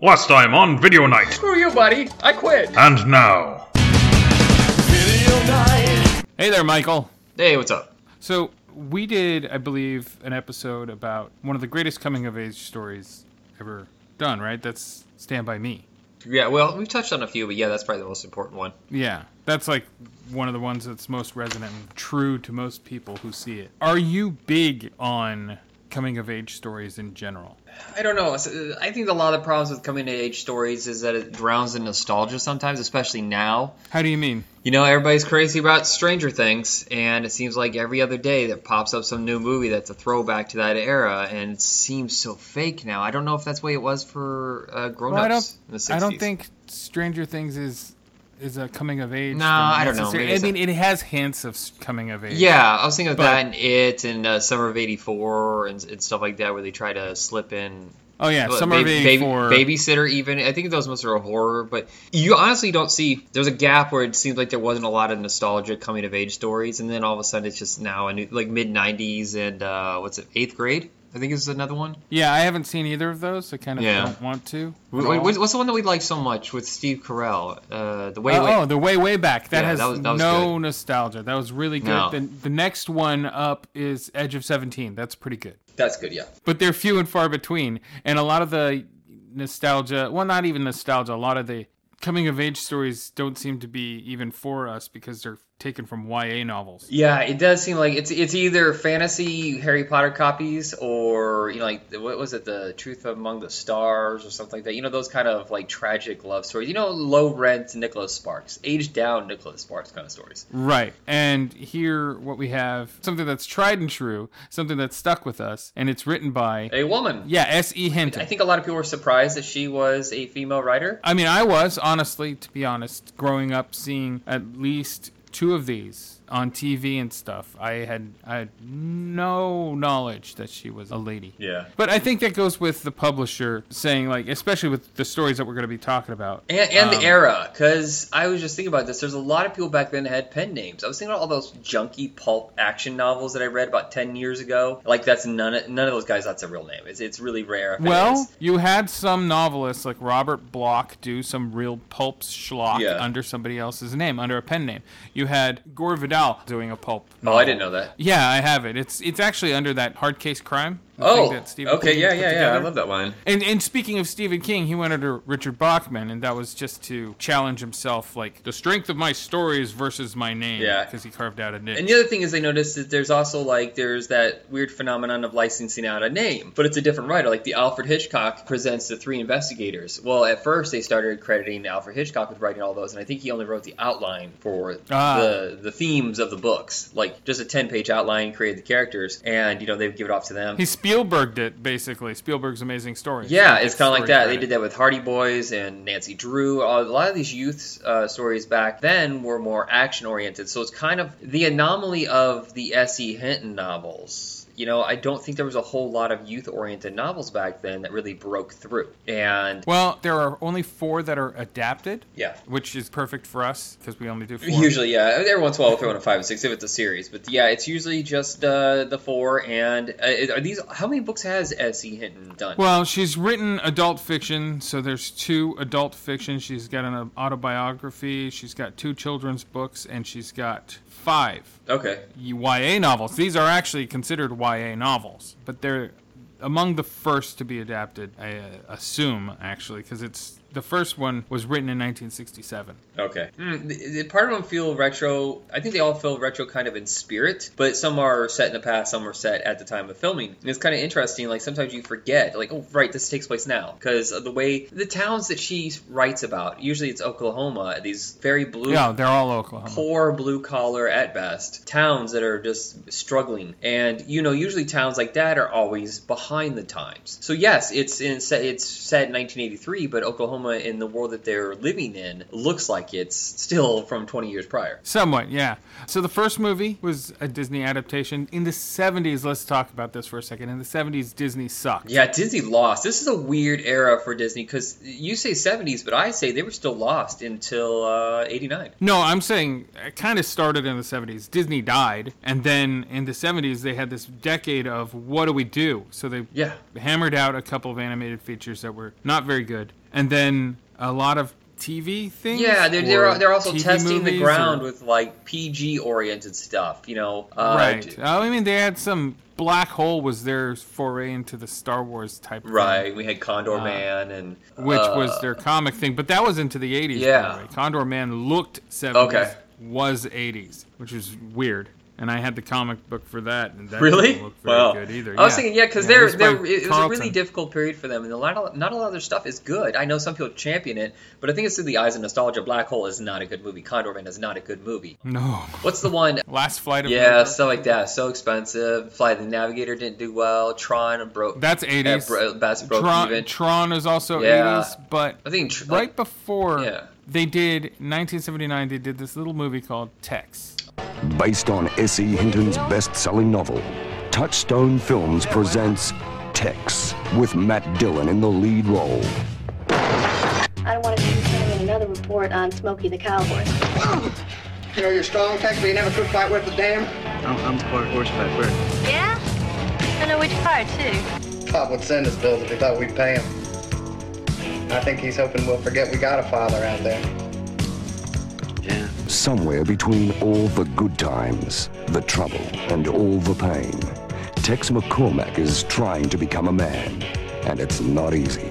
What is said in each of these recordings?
Last time on Video Night. Screw you, buddy. I quit. And now. Hey there, Michael. Hey, what's up? So, we did, I believe, an episode about one of the greatest coming of age stories ever done, right? That's Stand By Me. Yeah, well, we've touched on a few, but yeah, that's probably the most important one. Yeah, that's like one of the ones that's most resonant and true to most people who see it. Are you big on coming of age stories in general? I don't know. I think a lot of the problems with coming of age stories is that it drowns in nostalgia sometimes, especially now. How do you mean? You know, everybody's crazy about Stranger Things, and it seems like every other day there pops up some new movie that's a throwback to that era, and it seems so fake now. I don't know if that's the way it was for uh, grown-ups Well, I don't. in the 60s. I don't think Stranger Things is is a coming of age. No, I don't know. I mean, it has hints of coming of age. Yeah, I was thinking of that and It and uh, Summer of '84 and, and stuff like that, where they try to slip in. Oh yeah, Summer of baby- baby- '84. babysitter. Even I think those most are a horror, but you honestly don't see. There's a gap where it seems like there wasn't a lot of nostalgia coming of age stories, and then all of a sudden it's just now a new, like mid '90s and uh, what's it, eighth grade? I think is another one. Yeah, I haven't seen either of those. I kind of Yeah. don't want to. Wh- at all. wh- What's the one that we like so much with Steve Carell? Uh, the way. Uh, Way- oh, the way way back. That Yeah, has that was- that was no good. nostalgia. That was really good. No. The, the next one up is Edge of Seventeen. That's pretty good. that's good. Yeah. But they're few and far between, and a lot of the nostalgia. Well, not even nostalgia. A lot of the coming of age stories don't seem to be even for us because they're taken from YA novels. Yeah, it does seem like it's it's either fantasy Harry Potter copies or you know like what was it the Truth Among the Stars or something like that. You know those kind of like tragic love stories. You know low rent Nicholas Sparks, aged down Nicholas Sparks kind of stories. Right. And here, what we have something that's tried and true, something that's stuck with us, and it's written by A woman. yeah S. E. Hinton. I think a lot of people were surprised that she was a female writer. I mean, I was honestly, to be honest, growing up seeing at least two of these on TV and stuff. I had I had no knowledge that she was a lady. Yeah. But I think that goes with the publisher saying like, especially with the stories that we're going to be talking about. And, and Um, the era, because I was just thinking about this. There's a lot of people back then that had pen names. I was thinking about all those junky pulp action novels that I read about ten years ago. Like that's none of, none of those guys. That's a real name. It's, it's really rare. Well, you had some novelists like Robert Bloch do some real pulp schlock Yeah. under somebody else's name, under a pen name. You had Gore Vidal doing a pulp. Oh. I didn't know that. Yeah, I have it. It's it's actually under that hard case crime. The Oh, okay, King yeah, yeah, yeah. I love that line. And and speaking of Stephen King, he went under Richard Bachman, and that was just to challenge himself, like the strength of my stories versus my name. Yeah. because he carved out a niche. And the other thing is, I noticed that there's also like there's that weird phenomenon of licensing out a name, but it's a different writer. Like the Alfred Hitchcock presents the Three Investigators. Well, at first they started crediting Alfred Hitchcock with writing all those, and I think he only wrote the outline for Ah. the the themes of the books, like just a ten page outline, created the characters, and you know they would give it off to them. he Spielberged it basically. Spielberg's Amazing Stories. Yeah, it's kind of like story that. They did that with Hardy Boys and Nancy Drew. A lot of these youth uh, stories back then were more action oriented. So it's kind of the anomaly of the S.E. Hinton novels. You know, I don't think there was a whole lot of youth oriented novels back then that really broke through. And Well, there are only four that are adapted, yeah. which is perfect for us because we only do four. Usually, yeah. Every once in a while, we'll throw in a five and six if it's a series. But yeah, it's usually just uh, the four. And uh, are these? How many books has S.E. Hinton done? Well, she's written adult fiction, so there's two adult fiction. She's got an autobiography, she's got two children's books, and she's got five okay. YA novels. These are actually considered YA novels, but they're among the first to be adapted, I uh, assume, actually, because it's the first one was written in 1967. Okay. Mm, the, the part of them feel retro. I think they all feel retro kind of in spirit, but some are set in the past, some are set at the time of filming. And it's kind of interesting. Like sometimes you forget, like, oh, right, this takes place now, because of the way the towns that she writes about. Usually, it's Oklahoma. These very blue. Yeah, they're all Oklahoma. Poor blue collar at best towns that are just struggling, and you know usually towns like that are always behind the times. So yes, it's in it's set in 1983, but Oklahoma in the world that they're living in looks like it's still from 20 years prior. Somewhat, yeah. So the first movie was a Disney adaptation. In the 70s, let's talk about this for a second. In the 70s, Disney sucked. Yeah, Disney lost. This is a weird era for Disney because you say 70s, but I say they were still lost until uh, 89. No, I'm saying it kind of started in the 70s. Disney died, and then in the 70s, they had this decade of what do we do? So they Yeah. hammered out a couple of animated features that were not very good. and then a lot of TV things. Yeah, they're they're, they're also TV testing the ground or- with like PG oriented stuff. You know, uh, right. Oh, I mean, they had some. Black Hole was their foray into the Star Wars type. thing, Right. We had Condor Uh, Man and which uh, was their comic thing, but that was into the 80s. by Yeah. Condorman looked 70s, Okay. was 80s, which is weird. And I had the comic book for that, and that Really? didn't look very Wow. good either. I was thinking, yeah, because it they're, was they're, it was a really difficult period for them, and a lot of, not a lot of their stuff is good. I know some people champion it, but I think it's through the eyes of nostalgia. Black Hole is not a good movie. Condorman is not a good movie. No. What's the one? Last Flight of Yeah, Navigator? stuff like that. So expensive. Flight of the Navigator didn't do well. Tron broke. That's uh, 80s. bro- broke Tron, even. Tron is also Yeah. 80s, but I think tr- right before Yeah. they did 1979, they did this little movie called Tex. Based on S.E. Hinton's best selling novel, Touchstone Films presents Tex with Matt Dillon in the lead role. I don't want to see you sending in another report on Smokey the Cowboy. You know you're strong, Tex, but you never could fight worth a damn. I'm, I'm part horseback work. Yeah? I know which part, too. Pop would send us bills if he thought we'd pay him. I think he's hoping we'll forget we got a father out there. Yeah. Somewhere between all the good times, the trouble, and all the pain, Tex McCormick is trying to become a man. And it's not easy.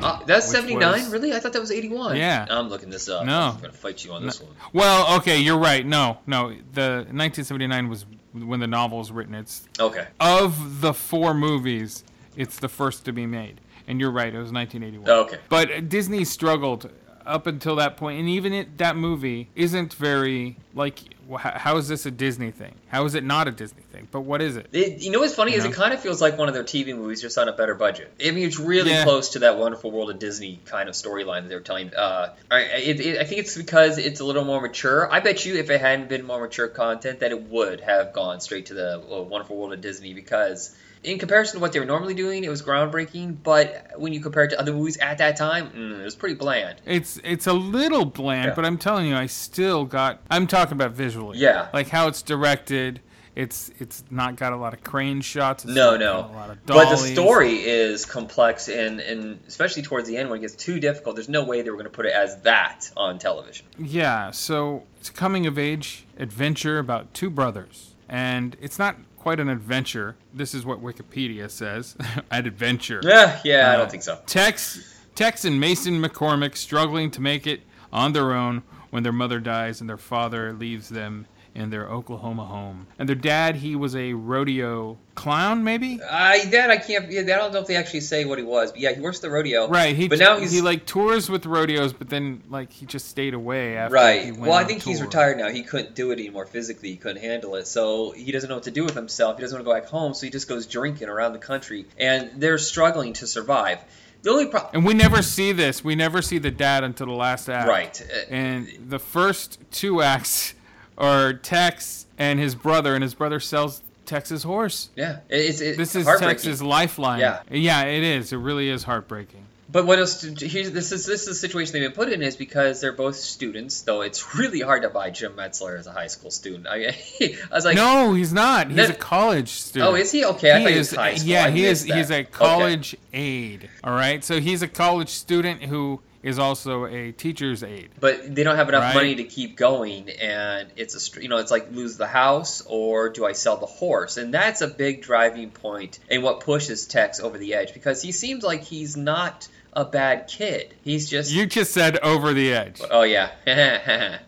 Uh, that's Which 79? was- Really? I thought that was 81. Yeah. I'm looking this up. No. I'm going to fight you on this one. Well, okay, you're right. No, no. The 1979 was when the novel was written. It's Okay. of the four movies, it's the first to be made. And you're right, it was 1981. Okay. But Disney struggled up until that point, and even it, that movie isn't very like. How is this a Disney thing? How is it not a Disney thing? But what is it? It, you know what's funny You is know? it kind of feels like one of their TV movies just on a better budget. I mean, it's really Yeah. close to that Wonderful World of Disney kind of storyline that they're telling. Uh, I, it, it, I think it's because it's a little more mature. I bet you if it hadn't been more mature content, that it would have gone straight to the uh, Wonderful World of Disney because. In comparison to what they were normally doing, it was groundbreaking. But when you compare it to other movies at that time, mm, it was pretty bland. It's it's a little bland, Yeah. but I'm telling you, I still got. I'm talking about visually. Yeah. Like how it's directed. It's it's not got a lot of crane shots. It's No, no. A lot of But the story is complex, and, and especially towards the end when it gets too difficult, there's no way they were going to put it as that on television. Yeah, so it's a coming of age adventure about two brothers. And it's not quite an adventure. This is what Wikipedia says. An adventure. Yeah, yeah, I Uh, don't think so. Tex, Tex and Mason McCormick struggling to make it on their own when their mother dies and their father leaves them in their Oklahoma home. And their dad, he was a rodeo clown, maybe? I that I can't. Yeah, I don't know if they actually say what he was, but yeah, he works the rodeo. Right. He but now he's he like tours with rodeos, but then like he just stayed away after. right. He went Well, I think he's retired now. He couldn't do it anymore physically. He couldn't handle it, so he doesn't know what to do with himself. He doesn't want to go back home, so he just goes drinking around the country, and they're struggling to survive. The only problem. And we never see this. We never see the dad until the last act. Right. And the first two acts are Tex and his brother, and his brother sells Tex's horse. Yeah, it's, it's This is. Tex's lifeline. Yeah. Yeah, it is. It really is heartbreaking. But what else? Here's, this is this is the situation they've been put in is because they're both students. Though it's really hard to buy Jim Metzler as a high school student. I, I was like, no, he's not. He's No- a college student. Oh, is he? Okay, I thought he was high school. Yeah, I he is. that. He's a Okay. college aide. All right, so he's a college student who is also a teacher's aide. but they don't have enough Right. money to keep going, and it's a you know it's like lose the house or do I sell the horse, and that's a big driving point and what pushes Tex over the edge because he seems like he's not a bad kid. He's just You just said over the edge. oh yeah.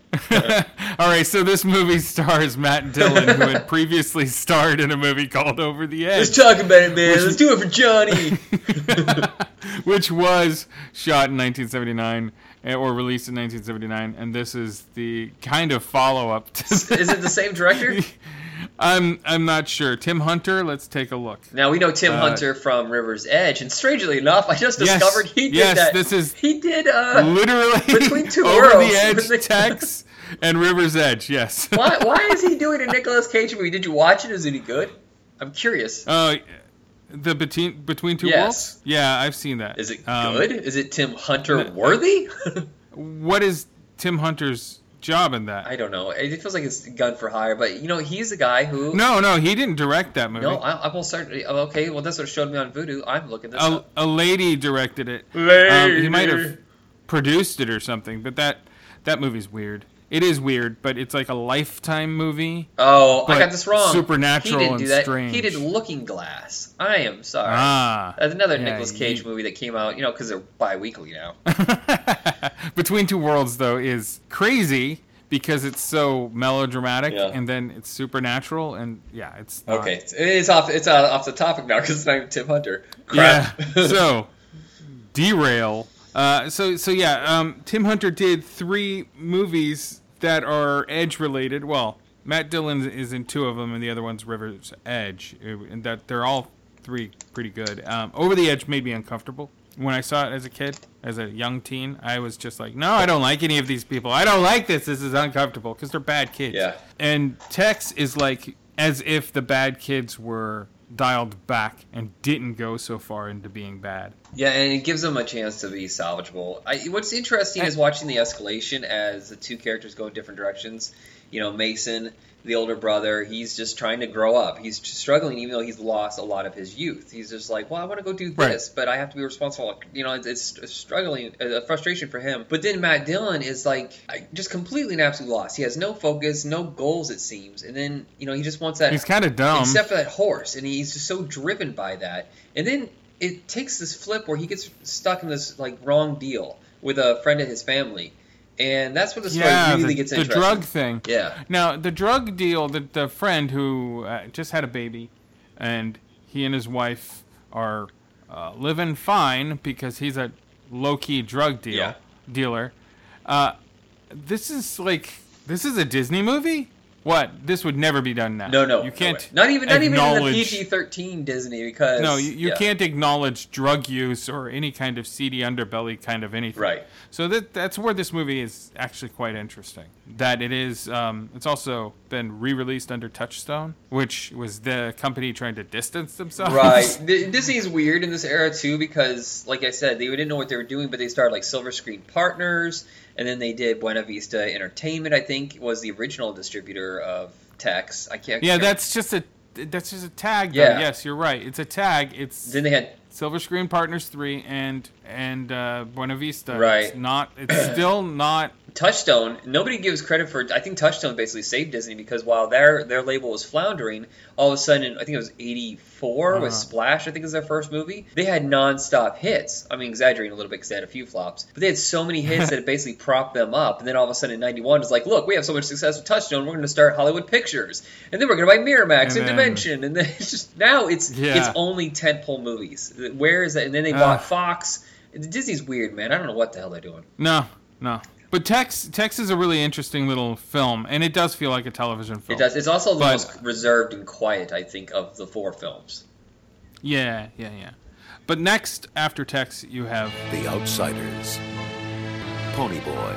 All right, so this movie stars Matt Dillon, who had previously starred in a movie called Over the Edge. Let's talk about it, man. Let's do it for Johnny. which was shot in 1979 eh, or released in 1979, and this is the kind of follow-up. Is it the same director? I'm I'm not sure. Tim Hunter. Let's take a look. Now we know Tim Uh, Hunter from River's Edge, and strangely enough, I just Yes, discovered he did yes, that. this is he did. Uh, Literally Between Two over Worlds, the edge, the- Tex and River's Edge. Yes. why? Why is he doing a Nicolas Cage movie? Did you watch it? Is it any good? I'm curious. Uh, the between between two Yes. Yeah, I've seen that. Is it Um, good? Is it Tim Hunter worthy? What is Tim Hunter's job in that. I don't know. It feels like it's gun for hire, but you know, he's the guy who. no, no, he didn't direct that movie. No, I, I will start. Okay, well, that's what showed me on Vudu. I'm looking this a, up. a lady directed it. Um, he might have produced it or something, but that that movie's weird. It is weird, but it's like a lifetime movie. Oh, I got this wrong. supernatural he didn't and do that. strange. He did Looking Glass. I am sorry. Ah. That's another Yeah, Nicolas Cage you- movie that came out, you know, because they're bi-weekly now. Between Two Worlds though is crazy because it's so melodramatic Yeah. and then it's supernatural and yeah, it's not- Okay, it's, off. It's uh, off the topic now because it's not even Tim Hunter. Yeah. Crap. so derail. Uh, so so yeah, um, Tim Hunter did three movies that are Edge related. Well, Matt Dillon is in two of them, and the other one's River's Edge, and that they're all three pretty good. Um, Over the Edge made me uncomfortable when I saw it as a kid, as a young teen. I was just like, no, I don't like any of these people. I don't like this. This is uncomfortable because they're bad kids. Yeah. And Tex is like as if the bad kids were dialed back and didn't go so far into being bad. Yeah, and it gives them a chance to be salvageable. I, what's interesting is watching the escalation as the two characters go in different directions. You know, Mason, the older brother, he's just trying to grow up. He's struggling, even though he's lost a lot of his youth. He's just like, well, I want to go do Right. this, but I have to be responsible. You know, it's, it's struggling, a frustration for him. But then Matt Dillon is like, just completely and absolutely lost. He has no focus, no goals, it seems. And then, you know, he just wants that. He's kind of dumb. Except for that horse, and he's just so driven by that. And then it takes this flip where he gets stuck in this like wrong deal with a friend of his family, and that's where the story yeah, really the, gets the interesting. drug thing. Yeah. Now the drug deal, the the friend who uh, just had a baby, and he and his wife are uh, living fine because he's a low key drug deal Yeah. dealer. Uh, this is like this is a Disney movie. What? This would never be done now. No, no, you can't. way. not even not even in the PG thirteen Disney because No, you, you yeah. can't acknowledge drug use or any kind of seedy underbelly kind of anything. Right. So that that's where this movie is actually quite interesting. That it is. Um, it's also been re-released under Touchstone, which was the company trying to distance themselves. Right. D- Disney's weird in this era too because, like I said, they didn't know what they were doing, but they started like Silver Screen Partners, and then they did Buena Vista Entertainment. I think was the original distributor of Tex. I can't. yeah, that's just a that's just a tag. Though. Yeah. Yes, you're right. It's a tag. It's Then they had Silver Screen Partners three and and uh, Buena Vista. Right. It's not. It's still not. Touchstone, nobody gives credit for. I think Touchstone basically saved Disney because while their their label was floundering, all of a sudden, I think it was '84 with Uh-huh. Splash. I think was their first movie. They had nonstop hits. I mean, exaggerating a little bit because they had a few flops, but they had so many hits that it basically propped them up. And then all of a sudden, in '91, it's like, look, we have so much success with Touchstone, we're going to start Hollywood Pictures, and then we're going to buy Miramax And and, then- Dimension, and then it's just now it's Yeah. it's only tentpole movies. Where is that? And then they Ugh. bought Fox. Disney's weird, man. I don't know what the hell they're doing. No, no. But Tex Tex is a really interesting little film, and it does feel like a television film. It does. It's also the But- most reserved and quiet, I think, of the four films. Yeah, yeah, yeah. But next, after Tex, you have The Outsiders. Ponyboy.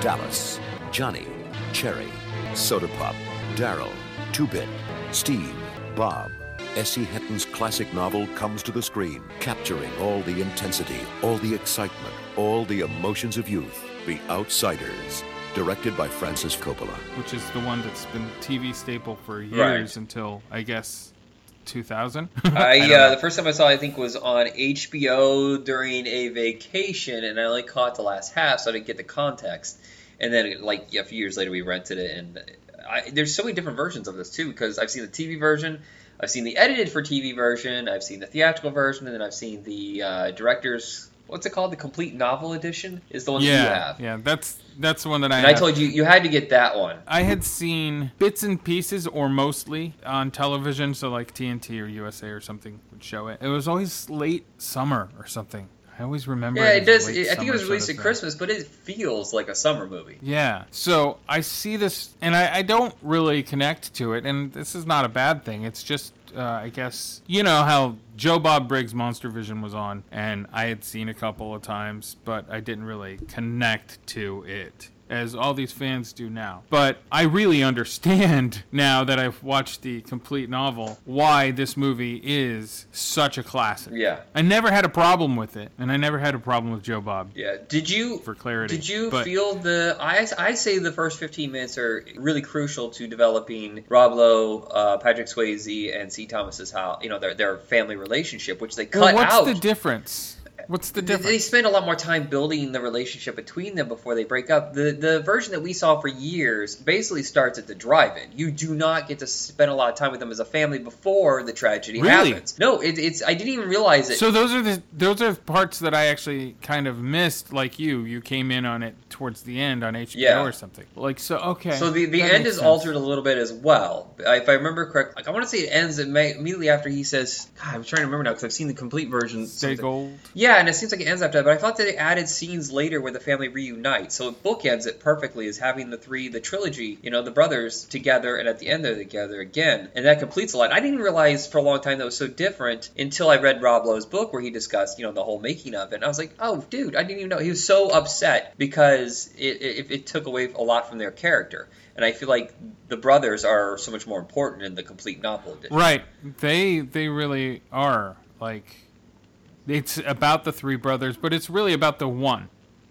Dallas. Johnny. Cherry. Soda Pop. Daryl. Two Bit. Steve. Bob. S.E. Hinton's classic novel comes to the screen, capturing all the intensity, all the excitement, all the emotions of youth. The Outsiders. Directed by Francis Coppola. which is the one that's been TV staple for years Right. until I guess 2000. I, don't uh, the first time I saw, it, I think, was on HBO during a vacation, and I only caught the last half, so I didn't get the context. And then, like a few years later, we rented it, and I, there's so many different versions of this too, because I've seen the TV version, I've seen the edited for TV version, I've seen the theatrical version, and then I've seen the uh, director's what's it called, the complete novel edition, is the one that you have. yeah, that's that's the one that I. And I told you you had to get that one. I had seen bits and pieces, or mostly, on television, so like TNT or USA or something would show it. It was always late summer or something. I always remember. Yeah, it it does. I think it was released at. Christmas, but it feels like a summer movie. Yeah. So I see this, and I, I don't really connect to it, and this is not a bad thing. It's just, uh, I guess, you know how Joe Bob Briggs' Monster Vision was on, and I had seen a couple of times, but I didn't really connect to it. As all these fans do now. But I really understand now that I've watched the complete novel why this movie is such a classic. Yeah. I never had a problem with it, and I never had a problem with Joe Bob. Yeah. Did you For clarity, Did you but- feel the? I I say the first 15 minutes are really crucial to developing Rob Lowe, uh, Patrick Swayze, and C. Thomas's how you know their their family relationship, which they cut Well, what's out. the difference? What's the They- difference? They spend a lot more time building the relationship between them before they break up. The the version that we saw for years basically starts at the drive-in. You do not get to spend a lot of time with them as a family before the tragedy Really? happens. No, it, it's I didn't even realize it. So those are the those are parts that I actually kind of missed. Like you, you came in on it towards the end on HBO Yeah. or something. Like so, okay. So the, the that end is sense. altered a little bit as well. If I remember correctly, like I want to say it ends immediately after he says, God, I'm trying to remember now because I've seen the complete version. Stay gold. Yeah, and it seems like it ends after that, but I thought that it added scenes later where the family reunites. So it bookends it perfectly as having the three, the trilogy, you know, the brothers together, and at the end they're together again. And that completes a lot. I didn't realize for a long time that was so different until I read Rob Lowe's book where he discussed, you know, the whole making of it. And I was like, oh, dude, I didn't even know. He was so upset because it, it, it took away a lot from their character. And I feel like the brothers are so much more important in the complete novel edition. Right. They they really are like it's about the three brothers, but it's really about the one.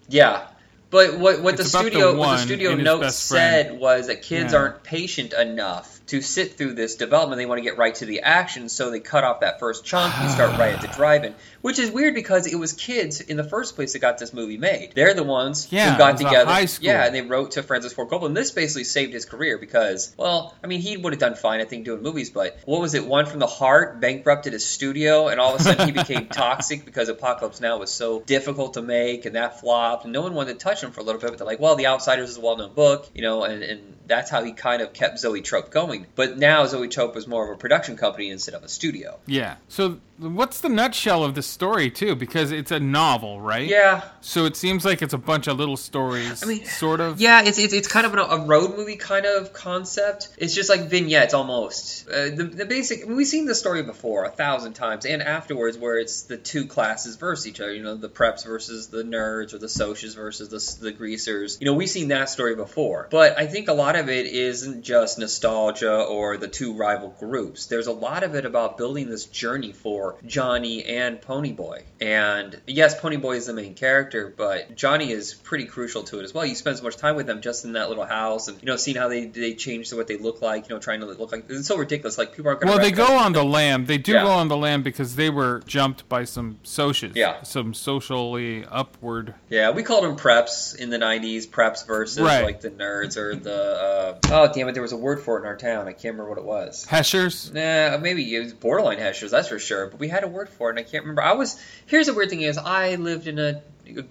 Yeah. But what, what the It's the studio what the studio note said friend. was that kids Yeah. aren't patient enough to sit through this development. They want to get right to the action, so they cut off that first chunk and start right at the drive-in, which is weird because it was kids in the first place that got this movie made. They're the ones Yeah, who got it was a together. high school. Yeah, and they wrote to Francis Ford Coppola, and this basically saved his career because, well, I mean, he would have done fine, I think, doing movies, but what was it? One from the Heart bankrupted his studio, and all of a sudden he became toxic because Apocalypse Now was so difficult to make, and that flopped, and no one wanted to touch him for a little bit. But they're like, well, The Outsiders is a well-known book, you know, and, and that's how he kind of kept Zoetrope going. But now Zoetrope is more of a production company instead of a studio. Yeah. So what's the nutshell of the story too? Because it's a novel, right? Yeah, So it seems like it's a bunch of little stories. I mean, sort of. Yeah, it's, it's, it's kind of an, a road movie kind of concept. It's just like vignettes almost. Uh, the, the basic, I mean, we've seen this story before a thousand times, and afterwards, where it's the two classes versus each other. You know, the preps versus the nerds, or the socials versus the, the greasers. You know, we've seen that story before. But I think a lot of it isn't just nostalgia or the two rival groups. There's a lot of it about building this journey for Johnny and Ponyboy. And yes, Ponyboy is the main character, but Johnny is pretty crucial to it as well. You spend so much time with them just in that little house, and you know, seeing how they they change to what they look like. You know, trying to look like it's so ridiculous. Like people aren't going. Well, they go on the lam. They do Yeah. go on the lam because they were jumped by some socials. Yeah. Some socially upward. Yeah, we called them preps in the '90s. Preps versus Right. like the nerds or the. Uh, oh damn it! There was a word for it in our town. I can't remember what it was. Heshers. Nah, maybe it was borderline heshers, that's for sure. But we had a word for it, and I can't remember. I was here's the weird thing is I lived in a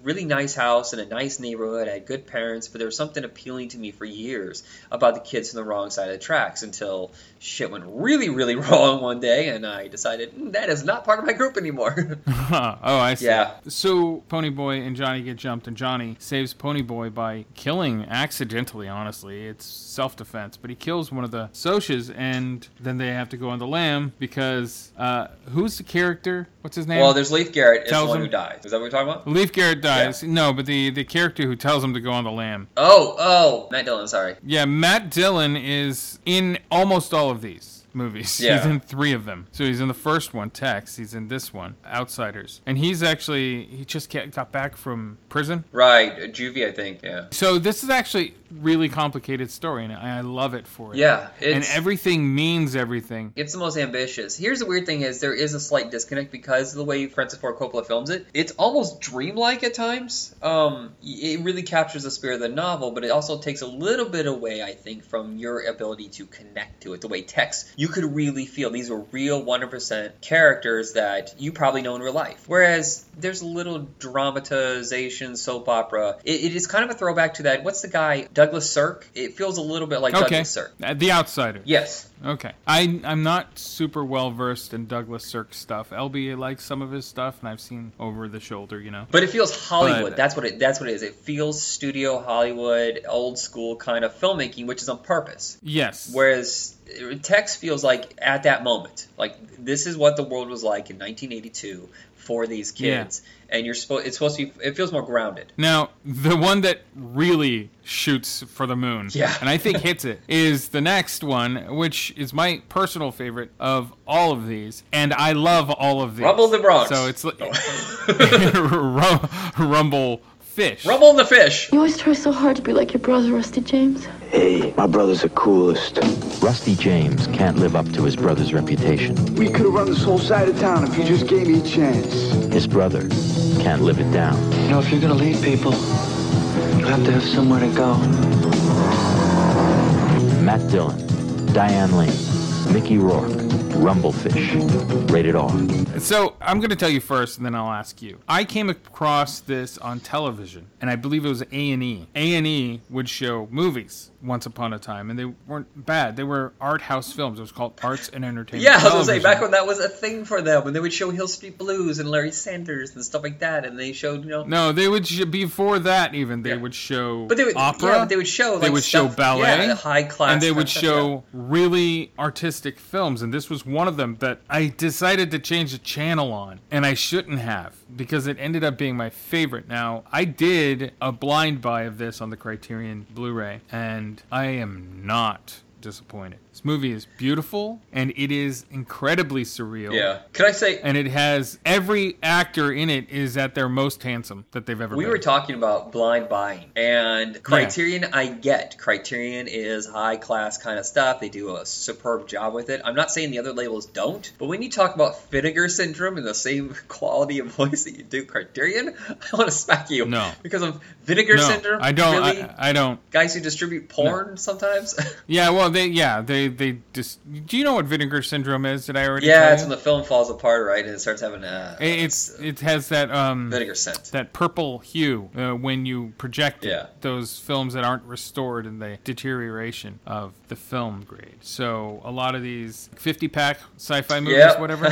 really nice house in a nice neighborhood. I had good parents, but there was something appealing to me for years about the kids on the wrong side of the tracks until shit went really, really wrong one day, and I decided "Mm, that is not part of my group anymore. oh, I see. Yeah. So Ponyboy and Johnny get jumped, and Johnny saves Ponyboy by killing accidentally. Honestly, it's self-defense, but he kills one of the Socs, and then they have to go on the lam because uh, who's the character? What's his name? well, there's Leif Garrett is the Tells one him- who dies. Is that what we're talking about? Leif Garrett dies. No, but the the character who tells him to go on the lam. Oh, oh, Matt Dillon. Sorry. Yeah, Matt Dillon is in almost all of these movies. Yeah. He's in three of them. So he's in the first one, Tex. He's in this one, Outsiders. And he's actually, he just got back from prison. Right, juvie, I think. Yeah. So this is actually really complicated story, and I love it for it. Yeah, And everything means everything. It's the most ambitious. Here's the weird thing: is there is a slight disconnect because of the way Francis Ford Coppola films it. It's almost dreamlike at times. Um, it really captures the spirit of the novel, but it also takes a little bit away, I think, from your ability to connect to it. The way Tex, you could really feel these were real, 100% characters that you probably know in real life. Whereas there's a little dramatization, soap opera. It, it is kind of a throwback to that. What's the guy, Douglas Sirk? It feels a little bit like Okay. Douglas Sirk. Uh, The Outsider. Yes. Okay. I, I'm not super well versed in Douglas Sirk stuff. LB likes some of his stuff, and I've seen over the shoulder, you know. But it feels Hollywood. But- that's what it. That's what it is. It feels studio Hollywood, old school kind of filmmaking, which is on purpose. Yes. Whereas Tex feels like at that moment, like this is what the world was like in 1982 for these Yeah. kids, and you're supposed it's supposed to be it feels more grounded. Now, the one that really shoots for the moon, Yeah. and I think hits it, is the next one, which is my personal favorite of all of these, and I love all of these. Rumble the Bronx. So it's li- oh. Rum- Rumble Fish. Rumble in the fish. You always try so hard to be like your brother, Rusty James. Hey, my brother's the coolest. Rusty James can't live up to his brother's reputation. We could have run this whole side of town if you just gave me a chance. His brother can't live it down. You know, if you're gonna lead people, you have to have somewhere to go. Matt Dillon, Diane Lane, Mickey Rourke, Rumblefish. Rated R. So I'm going to tell you first, and then I'll ask you. I came across this on television, and I believe it was A and E. A and E would show movies once upon a time, and they weren't bad. They were art house films. It was called Arts and Entertainment. Yeah, I was gonna say back when that was a thing for them, and they would show Hill Street Blues and Larry Sanders and stuff like that, and they showed you know. No, they would sh- before that even they Yeah. would show But they would opera. Yeah, they would show. they like, would show ballet, yeah, high class, and they would stuff, show really artistic films. And this was one of them that I decided to change the channel on, and I shouldn't have because it ended up being my favorite. Now I did a blind buy of this on the Criterion Blu-ray, and I am not disappointed. This movie is beautiful, and it is incredibly surreal. Yeah. yeah. Can I say And it has every actor in it is at their most handsome that they've ever we been. were talking about blind buying and Criterion? I get Criterion is high class kind of stuff. They do a superb job with it. I'm not saying the other labels don't, but when you talk about Vinegar syndrome and the same quality of voice that you do Criterion, I want to smack you. No. because of Vinegar no, syndrome. I don't. Really? I, I don't. Guys who distribute porn sometimes. Yeah, well, they yeah they they just. Do you know what vinegar syndrome is? Did I already? yeah, it's when the film falls apart, right, and it starts having uh, It- it's it has that um vinegar scent. that purple hue uh, when you project it. Yeah. those films that aren't restored in the deterioration of the film grade. So a lot of these 50 pack sci-fi movies, Yeah, whatever,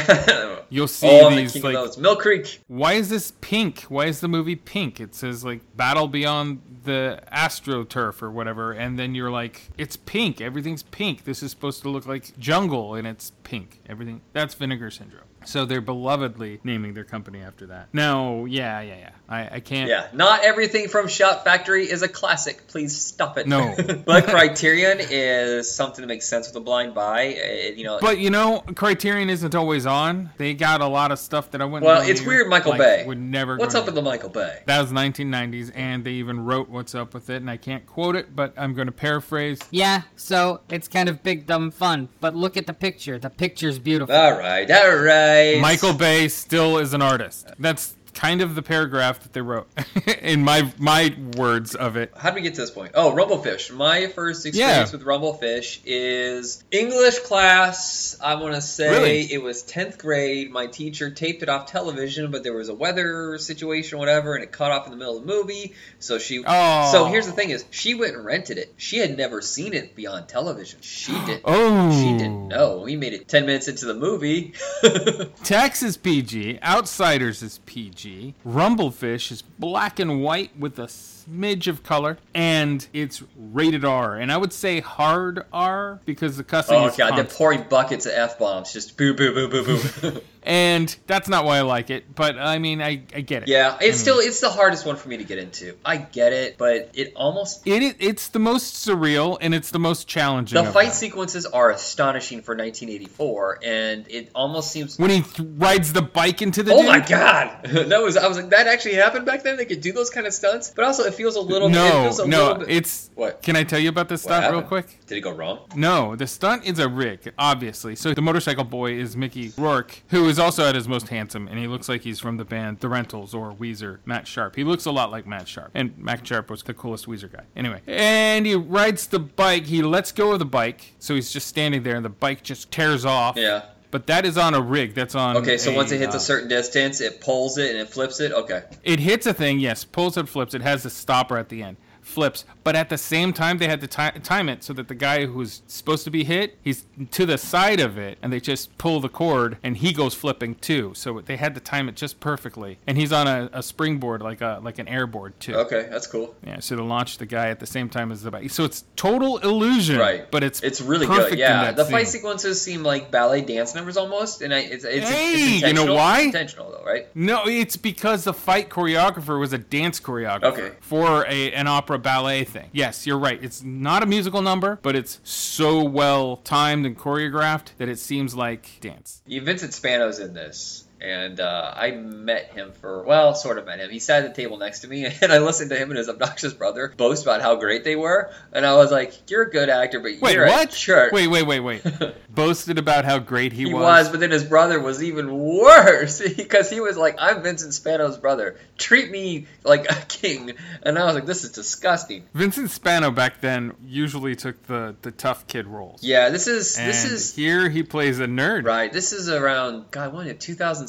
you'll see oh, the these like those. Mill Creek. why is this pink? Why is the movie pink? It says like Battle Beyond the AstroTurf or whatever, and then you're like, it's pink. Everything's pink. This is supposed to look like jungle, and it's pink. Everything that's Vinegar Syndrome. So they're belovedly naming their company after that. No, yeah, yeah, yeah. I, I can't. Yeah, not everything from Shout Factory is a classic. Please stop it. No. but Criterion is something that makes sense with a blind buy. Uh, you know, But you know, Criterion isn't always on. They got a lot of stuff that I wouldn't. well, really it's weird. Michael like, Bay would never. What's up with the Michael Bay? That was 1990s, and they even wrote "What's Up with It," and I can't quote it, but I'm going to paraphrase. Yeah, so it's kind of big dumb fun, but look at the picture. The picture's beautiful. All right, all right. Michael Bay still is an artist. That's kind of the paragraph that they wrote in my my words of it. How did we get to this point? Oh, Rumblefish. My first experience Yeah. with Rumblefish is English class. I want to say Really? it was 10th grade. My teacher taped it off television, but there was a weather situation, whatever, and it cut off in the middle of the movie. So she. Oh. So here's the thing: is she went and rented it. She had never seen it beyond television. She didn't. Oh, She didn't know. We made it 10 minutes into the movie. Texas PG, Outsiders is PG, Rumblefish is black and white with a smidge of color, and it's rated R. And I would say hard R because the cussing oh is god, they're constant. pouring buckets of f bombs. Just boo, boo, boo, boo, boo. and that's not why I like it. But I mean, I, I get it. yeah, it's I mean, still it's the hardest one for me to get into. I get it, but it almost It, it it's the most surreal and it's the most challenging. the fight them. sequences are astonishing for 1984, and it almost seems. when he th- rides the bike into the Oh dude. my god, that was I was like that actually happened back then. They could do those kind of stunts, but also it feels a little. it No, feels a no, little bit, it's. What? Can I tell you about this stunt real quick? Did it go wrong? No, the stunt is a rig, obviously. So the motorcycle boy is Mickey Rourke, who is also at his most handsome, and he looks like he's from the band The Rentals or Weezer. Matt Sharp. He looks a lot like Matt Sharp, and Matt Sharp was the coolest Weezer guy. Anyway, and he rides the bike. He lets go of the bike, so he's just standing there, and the bike just tears off. Yeah. But that is on a rig. That's on. Okay, so a, once it hits uh, a certain distance, it pulls it and it flips it. Okay. It hits a thing, yes, pulls it, flips. It has a stopper at the end. Flips, but at the same time they had to ti- time it so that the guy who's supposed to be hit, he's to the side of it, and they just pull the cord, and he goes flipping too. So they had to time it just perfectly, and he's on a, a springboard like a like an airboard too. Okay, that's cool. Yeah, so to launch the guy at the same time as the bike. So it's total illusion, Right. But it's It's really good. Yeah, the scene. fight sequences seem like ballet dance numbers almost, and I, it's it's, Hey, it's you know why? It's intentional though, right? No, it's because the fight choreographer was a dance choreographer Okay. for a an opera ballet thing. Yes, you're right. It's not a musical number, but it's so well timed and choreographed that it seems like dance. Vincent Spano's in this, and uh, I met him for well, sort of met him. He sat at the table next to me, and I listened to him and his obnoxious brother boast about how great they were, and I was like, "You're a good actor, but Wait, you're what? a jerk." Wait, wait, wait, wait. Boasted about how great he, He was. was, but then his brother was even worse because he was like, "I'm Vincent Spano's brother. Treat me like a king," and I was like, "This is disgusting." Vincent Spano back then usually took the, the tough kid roles. Yeah, this is this is here he plays a nerd. Right. This is around God. When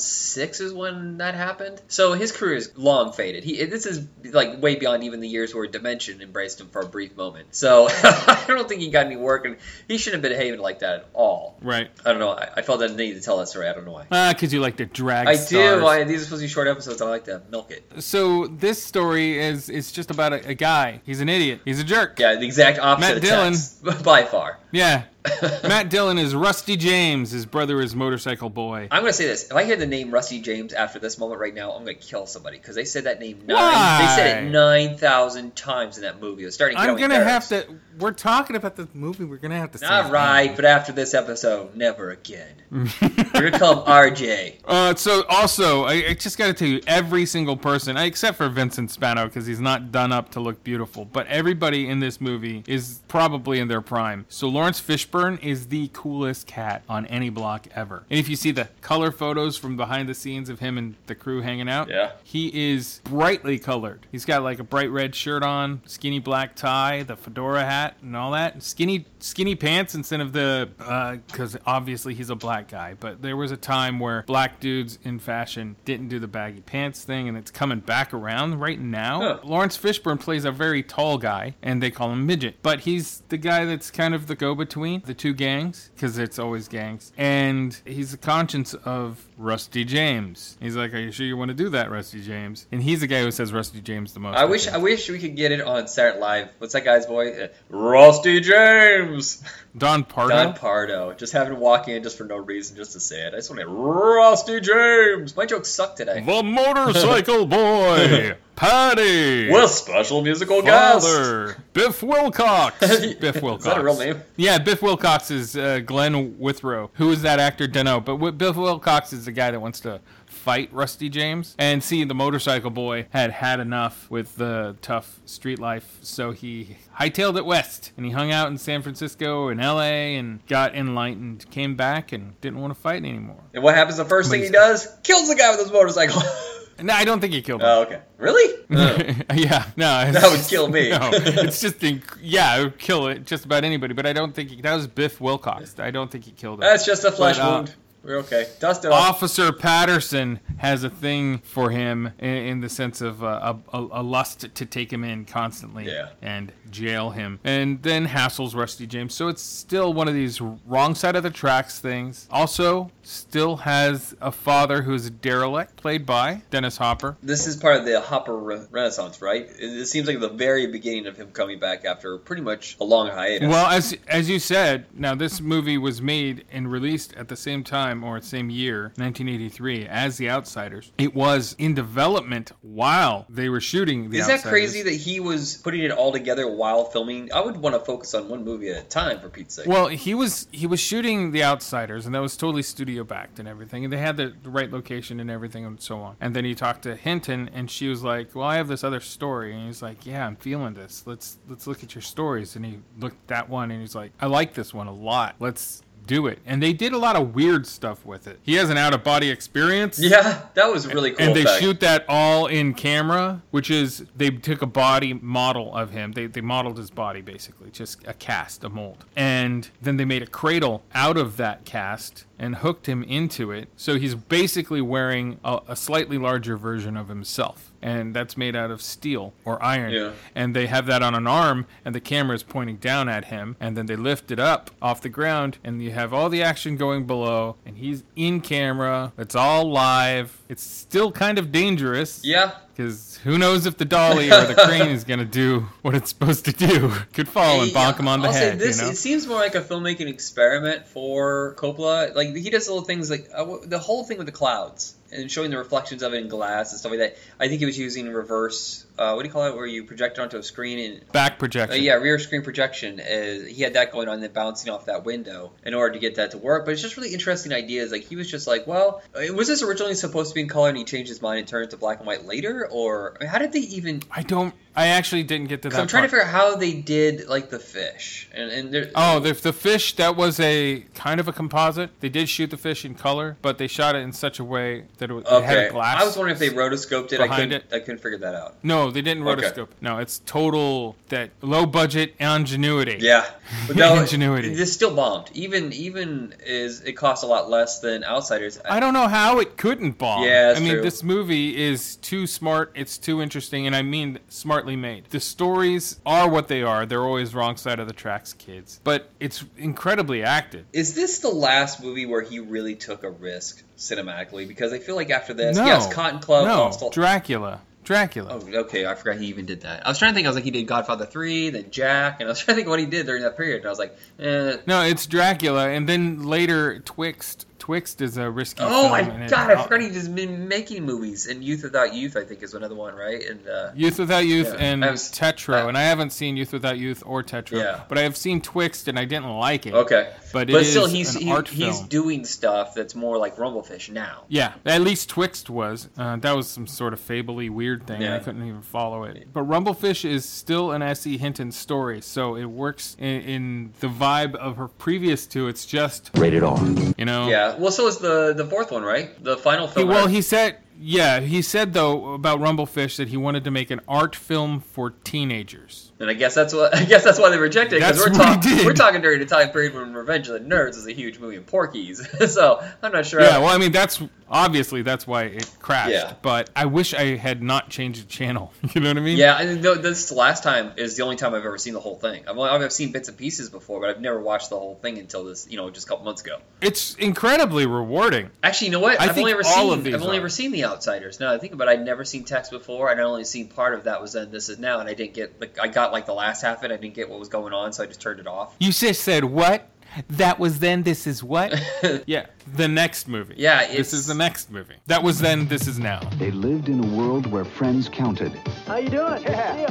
2006 is when that happened. So his career is long faded. He this is like way beyond even the years where Dimension embraced him for a brief moment. So I don't think he got any work, and he shouldn't have been behaving like that at all. Right. I don't know. I, I felt that need to tell that story. I don't know why. Ah, because you like to drag I stars. do. I, these are supposed to be short episodes. I like to milk it. So this story is is just about a, a guy. He's an idiot. He's a jerk. Yeah, the exact opposite Matt of Dillon. Tex, by far. Yeah. Matt Dillon is Rusty James. His brother is Motorcycle Boy. I'm gonna say this: if I hear the name Rusty James after this moment right now, I'm gonna kill somebody because they said that name nine. Why? They said it nine thousand times in that movie. It was starting. I'm on gonna have to. We're talking about the movie. We're gonna have to. All right, but after this episode, never again. We're gonna call him RJ. Uh, so also, I, I just got to tell you, every single person, except for Vincent Spano, because he's not done up to look beautiful, but everybody in this movie is probably in their prime. So Laurence Fishburne is the coolest cat on any block ever. And if you see the color photos from behind the scenes of him and the crew hanging out, Yeah. he is brightly colored. He's got like a bright red shirt on, skinny black tie, the fedora hat, and all that. Skinny skinny pants instead of the uh, because obviously he's a black guy. But there was a time where black dudes in fashion didn't do the baggy pants thing, and it's coming back around right now. Huh. Laurence Fishburne plays a very tall guy, and they call him midget. But he's the guy that's kind of the go-between the two gangs, because it's always gangs. And he's the conscience of Rusty James. He's like, "Are you sure you want to do that, Rusty James?" And he's the guy who says Rusty James the most. I wish think. I wish we could get it on Saturday Live. What's that guy's voice? Uh, Rusty James. Don Pardo. Don Pardo. Just having to walk in just for no reason, just to say it. I just want to Rusty James. My jokes suck today. the motorcycle boy, Patty. With special musical guest. Father, Biff Wilcox. Biff Wilcox. Is that a real name? Yeah, Biff Wilcox is uh, Glenn Withrow. Who is that actor? Dunno. But Wi- Biff Wilcox is the guy that wants to fight Rusty James. And see, the motorcycle boy had had enough with the tough street life, so he hightailed it west. And he hung out in San Francisco and L.A. and got enlightened. Came back and didn't want to fight anymore. And what happens the first thing he does? Kills the guy with his motorcycle. No, I don't think he killed him. oh, okay. Really? Ugh. yeah, no, That would kill me. No, it's just inc- yeah, it would kill it just about anybody. But I don't think he, that was Biff Wilcox. I don't think he killed him. That's just a flesh But, uh, wound. We're okay. Dust it off. Officer Patterson has a thing for him in, in the sense of uh, a, a, lust to take him in constantly Yeah. and jail him, and then hassles Rusty James. So it's still one of these wrong side of the tracks things. Also, still has a father who's a derelict, played by Dennis Hopper. This is part of the Hopper re- Renaissance, right? It, it seems like the very beginning of him coming back after pretty much a long hiatus. Well, as as you said, now this movie was made and released at the same time or same year, 1983, as The Outsiders. It was in development while they were shooting The is that crazy that he was putting it all together while filming? I would want to focus on one movie at a time, for Pete's sake. Well, he was he was shooting The Outsiders, and that was totally studio backed and everything, and they had the, the right location and everything and so on. And then he talked to Hinton, and she was like, "Well, I have this other story," and he's like, "Yeah, I'm feeling this. Let's let's look at your stories." And he looked at that one, and he's like, "I like this one a lot. Let's." Do it, and they did a lot of weird stuff with it. He has an out of body experience. yeah, that was really cool. And they fact. shoot that all in camera, which is they took a body model of him. They, they modeled his body basically, just a cast, a mold. And then they made a cradle out of that cast and hooked him into it. So he's basically wearing a, a slightly larger version of himself. And that's made out of steel or iron. Yeah. And they have that on an arm, and the camera is pointing down at him, and then they lift it up off the ground, and you have all the action going below, and he's in camera. It's all live. It's still kind of dangerous. Yeah. Because who knows if the dolly or the crane is going to do what it's supposed to do? Could fall and bonk him on the I'll head. this: you know? it seems more like a filmmaking experiment for Coppola. Like he does little things, like uh, the whole thing with the clouds and showing the reflections of it in glass and stuff like that. I think he was using reverse. Uh, what do you call it? Where you project it onto a screen and Back uh, projection. yeah, rear screen projection. Uh, he had that going on, and then bouncing off that window in order to get that to work. But it's just really interesting ideas. Like he was just like, well, uh, was this originally supposed to be in color, and he changed his mind and turned it to black and white later, or I mean, how did they even? I don't. I actually didn't get to that. I'm trying to figure out how they did like the fish, and and Oh, the, the fish, that was a kind of a composite. They did shoot the fish in color, but they shot it in such a way that it, it had a glass. I was wondering if they rotoscoped it. I behind couldn't. I couldn't figure that out. No, they didn't Okay. rotoscope. No, it's total that low budget ingenuity. Yeah, but no, Ingenuity. This still bombed. Even even is it costs a lot less than Outsiders. I don't know how it couldn't bomb. Yeah, I mean, true. this movie is too smart. It's too interesting, and I mean smartly made. The stories are what they are. They're always wrong side of the tracks, kids. But it's incredibly acted. Is this the last movie where he really took a risk cinematically? Because I feel like after this, no, yes, Cotton Club, no, Lost all- Dracula, Dracula. Oh, okay. I forgot he even did that. I was trying to think. I was like, he did Godfather three, then Jack, and I was trying to think what he did during that period. And I was like, eh. No, it's Dracula, and then later Twixt. Twixt is a risky. Oh film, my and it- god! I forgot he's just been making movies. And Youth Without Youth, I think, is another one, right? And uh, Youth Without Youth Yeah, and I was- Tetro, and I haven't seen Youth Without Youth or Tetro, Yeah. but I have seen Twixt, and I didn't like it. Okay, but, but still, is he's an he- art he's doing stuff that's more like Rumblefish now. Yeah, at least Twixt was. Uh, that was some sort of fably weird thing. Yeah. I couldn't even follow it. But Rumblefish is still an S.E. Hinton story, so it works in, in the vibe of her previous two. It's just Rated R. You know. Yeah. Well, so is the the fourth one, right? The final He, film. well, he said, yeah, he said though about Rumblefish that he wanted to make an art film for teenagers. And I guess that's what I guess that's why they rejected it because we're talking we're talking during the time period when Revenge of the Nerds was a huge movie in Porky's. so I'm not sure. Yeah, well, I mean, that's obviously that's why it crashed. Yeah. But I wish I had not changed the channel. you know what I mean? Yeah, and th- this last time is the only time I've ever seen the whole thing. I've, I've seen bits and pieces before, but I've never watched the whole thing until this, you know, just a couple months ago. It's incredibly rewarding. Actually, you know what? I I've think only ever seen I've only are. ever seen The Outsiders. Now I think about it, I'd never seen Tex before, and I only seen part of that was then This Is Now, and I didn't get like I got like the last half of it. I didn't get what was going on, so I just turned it off. You just said what? That was then. This is what? yeah, the next movie. Yeah, this is the next movie. That was then. This is now. They lived in a world where friends counted How you doing? Yeah.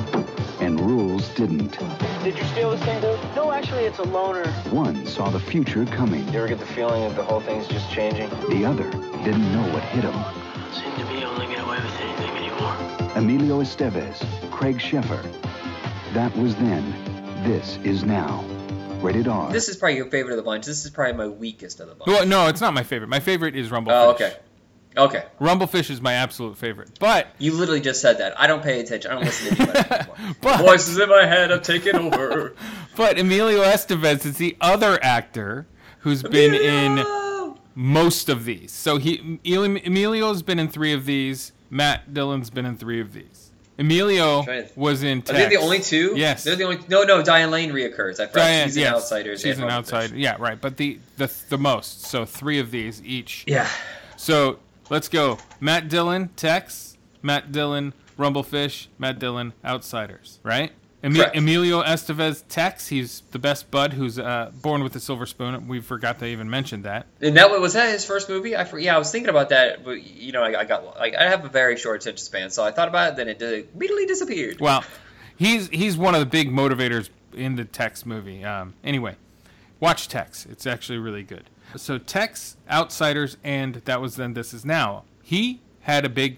and rules didn't. Did you steal this thing, dude? No, actually, it's a loaner. One saw the future coming. You ever get the feeling that the whole thing's just changing? The other didn't know what hit him. Seem to be able to get away with anything anymore. Emilio Estevez, Craig Sheffer. That was then. This is now. Rated R. This is probably your favorite of the bunch. This is probably my weakest of the bunch. Well, no, it's not my favorite. My favorite is Rumblefish. Oh, okay. Okay. Rumblefish is my absolute favorite. But You literally just said that. I don't pay attention. I don't listen to anybody anymore. But- Voices in my head have taken over. but Emilio Estevez is the other actor who's been in most of these. So he Emilio's been in three of these. Matt Dillon's been in three of these. Emilio was in. Are they the only two? Yes. They're the only. No, no. Diane Lane reoccurs. I forgot. Diane, she's an yes, outsider. She's an outsider. Yeah, right. But the the the most. So three of these each. Yeah. So let's go. Matt Dillon, Tex. Matt Dillon, Rumblefish. Matt Dillon, Outsiders. Right. Emi- Emilio Estevez, Tex. He's the best bud who's uh, born with a silver spoon. We forgot to even mention that. And that was that his first movie? I yeah, I was thinking about that, but you know, I, I got like I have a very short attention span, so I thought about it, then it did- immediately disappeared. Well, he's he's one of the big motivators in the Tex movie. Um, anyway, watch Tex. It's actually really good. So Tex, Outsiders, and that was then. This is now. He had a big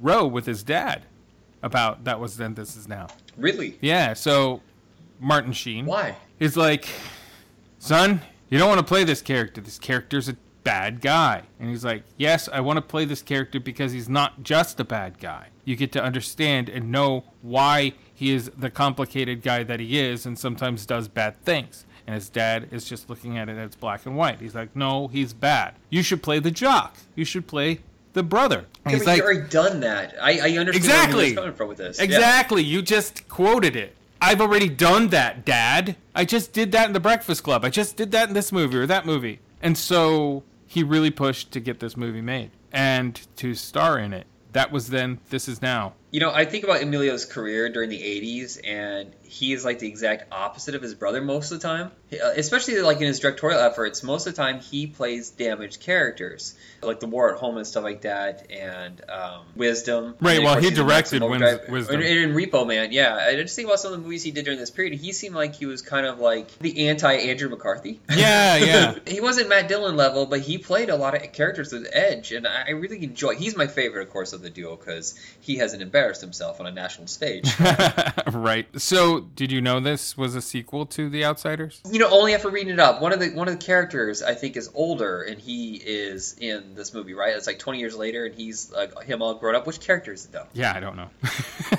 row with his dad about that was then. This is now. Really? Yeah. So Martin Sheen. Why? Is like, son, you don't want to play this character. This character's a bad guy. And he's like, yes, I want to play this character because he's not just a bad guy. You get to understand and know why he is the complicated guy that he is and sometimes does bad things. And his dad is just looking at it as black and white. He's like, no, he's bad. You should play the jock. You should play the brother. Yeah, He's like, you already done that. I, I understand where Exactly. coming from with this. Yeah. Exactly. You just quoted it. I've already done that, Dad. I just did that in The Breakfast Club. I just did that in this movie or that movie. And so he really pushed to get this movie made and to star in it. That was then, this is now. You know, I think about Emilio's career during the 80s, and he is like the exact opposite of his brother most of the time. Uh, Especially like in his directorial efforts, most of the time he plays damaged characters, like The War at Home and stuff like that, and um, Wisdom. Right, well, he directed Maximum Wins- Overdrive. Wisdom. And, and in Repo Man, yeah. I just think about some of the movies he did during this period. He seemed like he was kind of like the anti Andrew McCarthy. Yeah, yeah. he wasn't Matt Dillon level, but he played a lot of characters with edge, and I really enjoy. He's my favorite, of course, of the duo because he hasn't embarrassed himself on a national stage. right. So, did you know this was a sequel to The Outsiders? you know, only after reading it up, one of the one of the characters I think is older, and he is in this movie, right? It's like twenty years later, and he's like him all grown up. Which character is it though? Yeah, I don't know.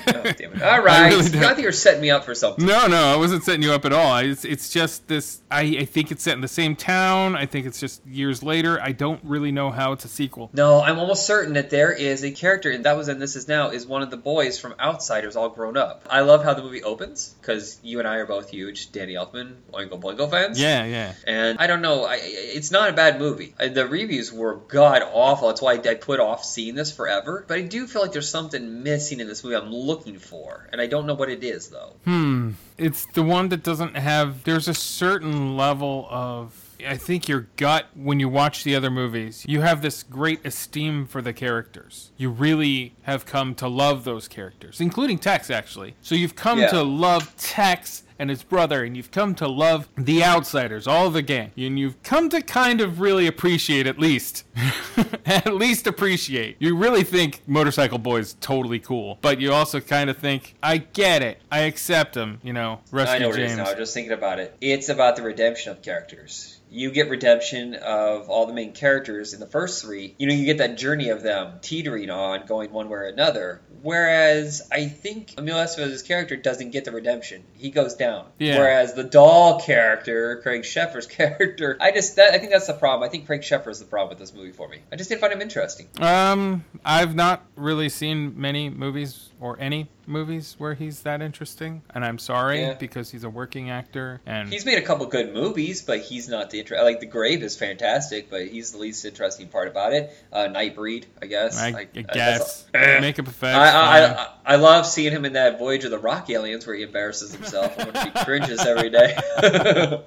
Oh, damn it! All right, really I, don't. think you're setting me up for something. No, no, I wasn't setting you up at all. It's, it's just this. I, I think it's set in the same town. I think it's just years later. I don't really know how it's a sequel. No, I'm almost certain that there is a character, and that was in This Is Now, is one of the boys from Outsiders all grown up. I love how the movie opens, because you and I are both huge Danny Elfman, Oingo Boingo fans. Yeah, yeah. And I don't know, I, it's not a bad movie. Uh, The reviews were god awful. That's why I, I put off seeing this forever. But I do feel like there's something missing in this movie I'm looking for, and I don't know what it is though. Hmm. It's the one that doesn't have. There's a certain level of. I think your gut, when you watch the other movies, you have this great esteem for the characters. You really have come to love those characters, including Tex, actually. So you've come Yeah. to love Tex and his brother, and you've come to love the outsiders, all the gang. And you've come to kind of really appreciate, at least. at least appreciate. You really think Motorcycle Boy is totally cool, but you also kind of think, I get it. I accept him, you know, Rusty I know what it James. is now. I was just thinking about it. It's about the redemption of characters. You get redemption of all the main characters in the first three. You know, you get that journey of them teetering on, going one way or another. Whereas I think Emilio Estevez's character doesn't get the redemption. He goes down. Yeah. Whereas the doll character, Craig Sheffer's character, I just that, I think that's the problem. I think Craig Sheffer is the problem with this movie for me. I just didn't find him interesting. Um, I've not really seen many movies or any movies where he's that interesting, and I'm sorry Yeah. because he's a working actor and He's made a couple good movies, but he's not the inter- like the Grave is fantastic, but he's the least interesting part about it. Uh, Nightbreed, I guess. I, Like, I uh, guess makeup effects. I, I. I, I love seeing him in that Voyage of the Rock Aliens where he embarrasses himself and he cringes every day.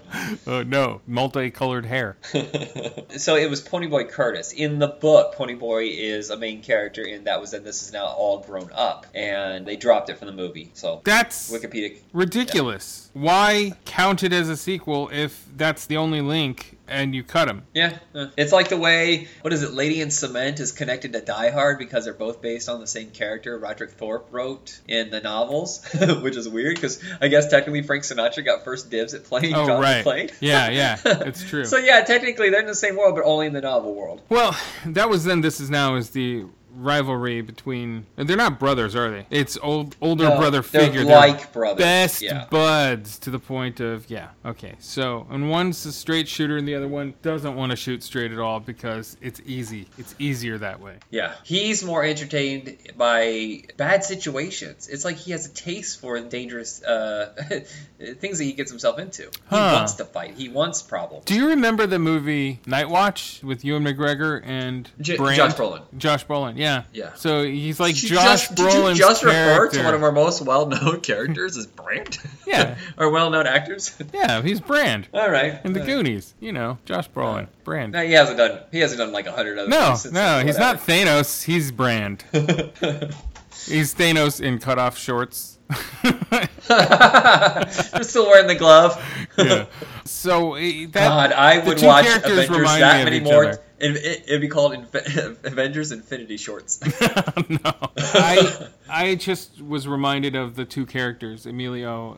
oh no, multicolored hair. so it was Ponyboy Curtis. In the book, Ponyboy is a main character in That Was Then This Is Now All Grown Up, and they dropped it from the movie. So That's Wikipedia. ridiculous. Why count it as a sequel if that's the only link and you cut him? Yeah, uh, it's like the way what is it? Lady in Cement is connected to Die Hard because they're both based on the same character Roderick Thorpe wrote in the novels, which is weird because I guess technically Frank Sinatra got first dibs at playing Oh, John right. McClane. Yeah, yeah, it's true. so yeah, technically they're in the same world, but only in the novel world. Well, that was then. This is now is the rivalry between. They're not brothers, are they? It's old older No, brother they're figure. like brothers, Best yeah. buds to the point of yeah. Okay, so and one's a straight shooter and the other one doesn't want to shoot straight at all because it's easy. It's easier that way. Yeah, he's more entertained by bad situations. It's like he has a taste for dangerous uh, things that he gets himself into. He wants to fight. He wants problems. Do you remember the movie Night Watch with Ewan McGregor and J- Josh Brolin. Josh Brolin, yeah. Yeah. So he's like Did Josh just, did you Brolin's just refer to one of our most well-known characters as Brand? Yeah. our well-known actors. Yeah, he's Brand. All right. In the Uh, Goonies, you know, Josh Brolin, Brand. No, he hasn't done. He hasn't done like a hundred other. No, since no, he's not Thanos. He's Brand. he's Thanos in cutoff shorts. They're still wearing the glove. yeah. So eh, that, God, I would watch Avengers that many more. other. It, it, it'd be called Inf- Avengers Infinity Shorts. No, I I just was reminded of the two characters, Emilio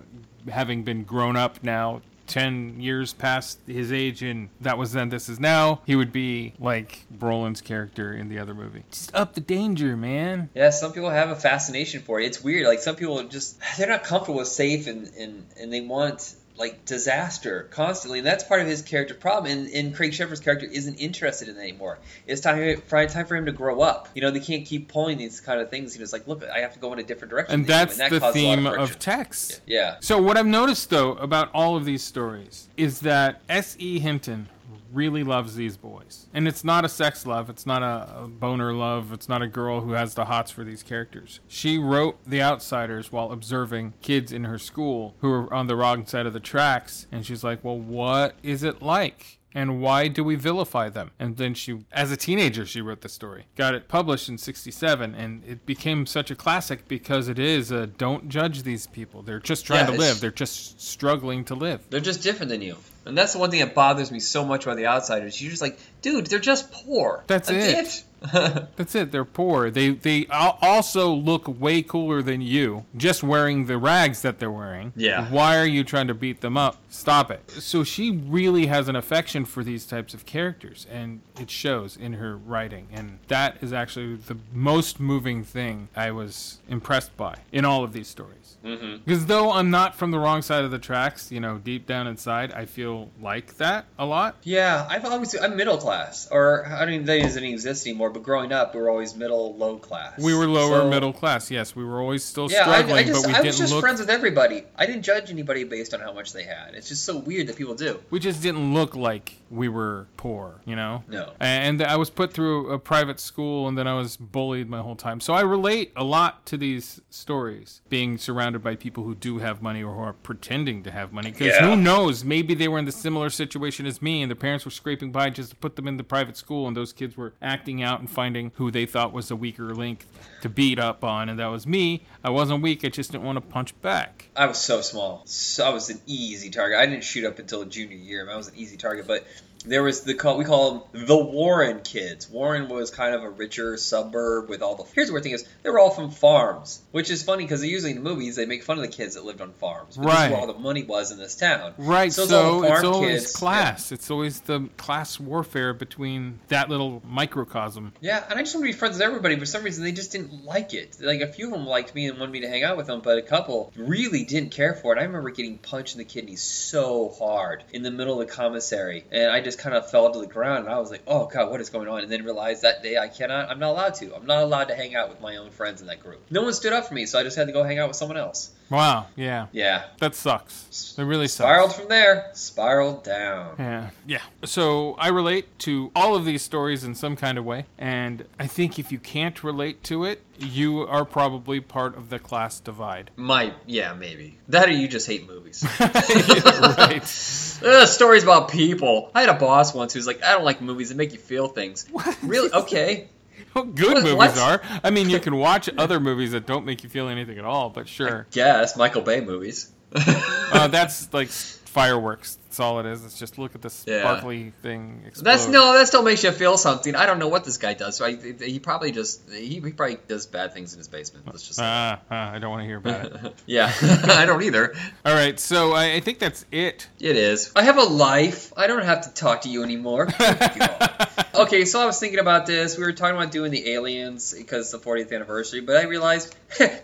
having been grown up now. 10 years past his age, and that was then, this is now. He would be like Brolin's character in the other movie. Just up the danger, man. Yeah, some people have a fascination for it. It's weird. Like some people just they're not comfortable with safe and and, and they want like disaster constantly, and that's part of his character problem. And, and Craig Sheffer's character isn't interested in it anymore. It's time for time for him to grow up. You know, they can't keep pulling these kind of things. He's like, look, I have to go in a different direction. And you," that's that the causes a lot theme friction. of Tex. Yeah. So what I've noticed though about all of these stories is that S.E. Hinton really loves these boys. And it's not a sex love, it's not a, boner love, it's not a girl who has the hots for these characters. She wrote The Outsiders while observing kids in her school who were on the wrong side of the tracks and she's like, "Well, what is it like?" And why do we vilify them? And then she, as a teenager, she wrote the story. Got it published in 67, and it became such a classic because it is a don't judge these people. They're just trying Yeah, to live, they're just struggling to live. They're just different than you. And that's the one thing that bothers me so much about the outsiders. You're just like, dude, they're just poor. That's it. That's it. They're poor. They they also look way cooler than you, just wearing the rags that they're wearing. Yeah. Why are you trying to beat them up? Stop it. So she really has an affection for these types of characters, and it shows in her writing. And that is actually the most moving thing I was impressed by in all of these stories. Mhm. Because though I'm not from the wrong side of the tracks, you know, deep down inside, I feel like that a lot. Yeah, I've always I'm middle class, or I think it doesn't exist anymore. But growing up, we were always middle low class. We were lower So- middle class. Yes, we were always still Yeah, struggling, I just but we I didn't was just look. friends with everybody. I didn't judge anybody based on how much they had. It's just so weird that people do. we just didn't look like we were poor, you know. No. And I was put through a private school, and then I was bullied my whole time. So I relate a lot to these stories, being surrounded by people who do have money or who are pretending to have money. Because Yeah. who knows? Maybe they were in the similar situation as me, and their parents were scraping by just to put them in the private school, and those kids were acting out and finding who they thought was the weaker link to beat up on, and that was me. I wasn't weak. I just didn't want to punch back. I was so small. So I was an easy target. I didn't shoot up until junior year. I was an easy target, but there was the call we call them the Warren kids. Warren was kind of a richer suburb with all the. Here's the weird thing is they were all from farms, which is funny because usually in the movies they make fun of the kids that lived on farms. But This Right. is where all the money was in this town. Right, So so, it's always kids. class. It's always the class warfare between that little microcosm. Yeah, and I just want to be friends with everybody. but For some reason, they just didn't like it. Like a few of them liked me and wanted me to hang out with them, but a couple really didn't care for it. I remember getting punched in the kidneys so hard in the middle of the commissary, and I just kind of fell to the ground. And I was like, "Oh God, what is going on?" And then realized that day I cannot. I'm not allowed to. I'm not allowed to hang out with my own friends in that group. No one stood up for me, so I just had to go hang out with someone else. Wow, yeah. Yeah. That sucks. It really sucks. Spiraled from there. Spiraled down. Yeah. Yeah. So I relate to all of these stories in some kind of way. And I think if you can't relate to it, you are probably part of the class divide. Might. yeah, maybe that or you just hate movies. right. Ugh, stories about people. I had a boss once who's like, I don't like movies that make you feel things. What? Really? Okay. What good What- movies what? are. I mean, you can watch other movies that don't make you feel anything at all, but sure. Yes, Michael Bay movies. uh, that's like fireworks. That's all it is. It's just look at this Yeah. sparkly thing. Explode. That's no, that still makes you feel something. I don't know what this guy does. So I, he probably just he, he probably does bad things in his basement. Let's just. Ah, ah, I don't want to hear about it. yeah, I don't either. All right, so I, I think that's it. It is. I have a life. I don't have to talk to you anymore. okay, so I was thinking about this. We were talking about doing the aliens because it's the 40th anniversary, but I realized,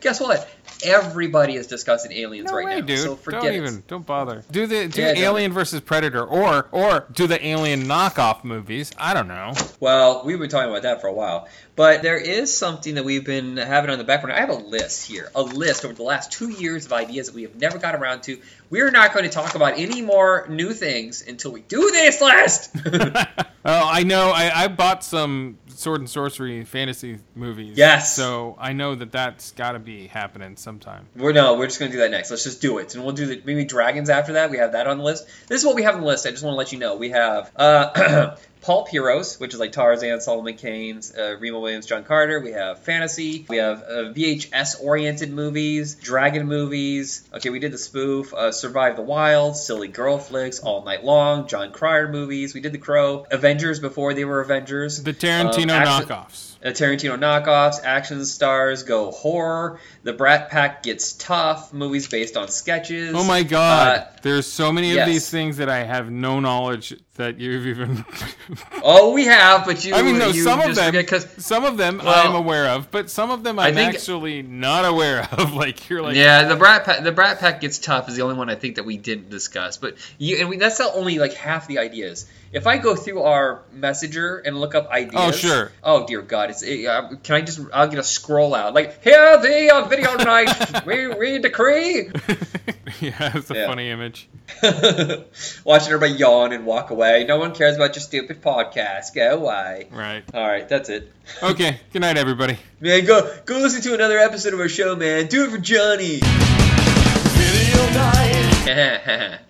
guess what? Everybody is discussing aliens No right way, now. dude. So forget don't it. even. Don't bother. Do the do Yeah. Alien versus Predator, or or do the Alien knockoff movies. I don't know. Well, we've been talking about that for a while. But there is something that we've been having on the back burner. I have a list here, a list over the last two years of ideas that we have never got around to. We're not going to talk about any more new things until we do this list. Oh, I know. I, I bought some sword and sorcery fantasy movies. Yes. So I know that that's got to be happening sometime. we're no, we're just going to do that next. Let's just do it, and we'll do the maybe dragons after that. We have that on the list. This is what we have on the list. I just want to let you know. We have uh, pulp heroes, which is like Tarzan, Solomon Kane's, uh, Remo Williams, John Carter. We have fantasy. We have uh, VHS oriented movies, dragon movies. Okay, we did the spoof, uh, Survive the Wild, silly girl flicks, All Night Long, Jon Cryer movies. We did the Crow, Avengers before they were Avengers. The Tarantino Um, action- knockoffs. Uh, Tarantino knockoffs, action stars go horror. The Brat Pack gets tough. Movies based on sketches. Oh my god! Uh, There's so many yes. of these things that I have no knowledge that you've even. oh, we have, but you. I mean, no. Some of them, forget some of them Well, I'm aware of, but some of them I'm think- actually not aware of. Like you're like, yeah, the Brat Pack, the Brat Pack gets tough is the only one I think that we didn't discuss. But you, and we, that's not only like half the ideas. If I go through our messenger and look up ideas, Oh, sure. Oh dear God, it's it, uh, can I just I'll get a scroll out like here the video night we we decree. yeah, it's a Yeah. funny image. Watching everybody yawn and walk away. No one cares about your stupid podcast. Go away. Right. All right, that's it. Okay. Good night, everybody. Man, go go listen to another episode of our show, man. Do it for Johnny. Video night.